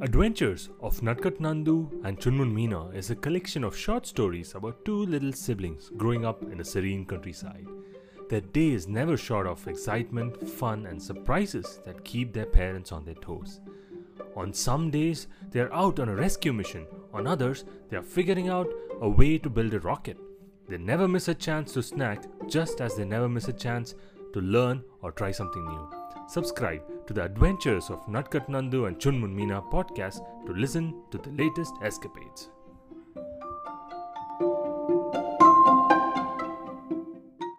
Adventures of Natkat Nandu and Chunmun Meena is a collection of short stories about two little siblings growing up in a serene countryside. Their day is never short of excitement, fun, and surprises that keep their parents on their toes. On some days, they are out on a rescue mission, on others, they are figuring out a way to build a rocket. They never miss a chance to snack, just as they never miss a chance to learn or try something new. Subscribe to the adventures of Natkat Nandu and Chunmun Meena podcast to listen to the latest escapades.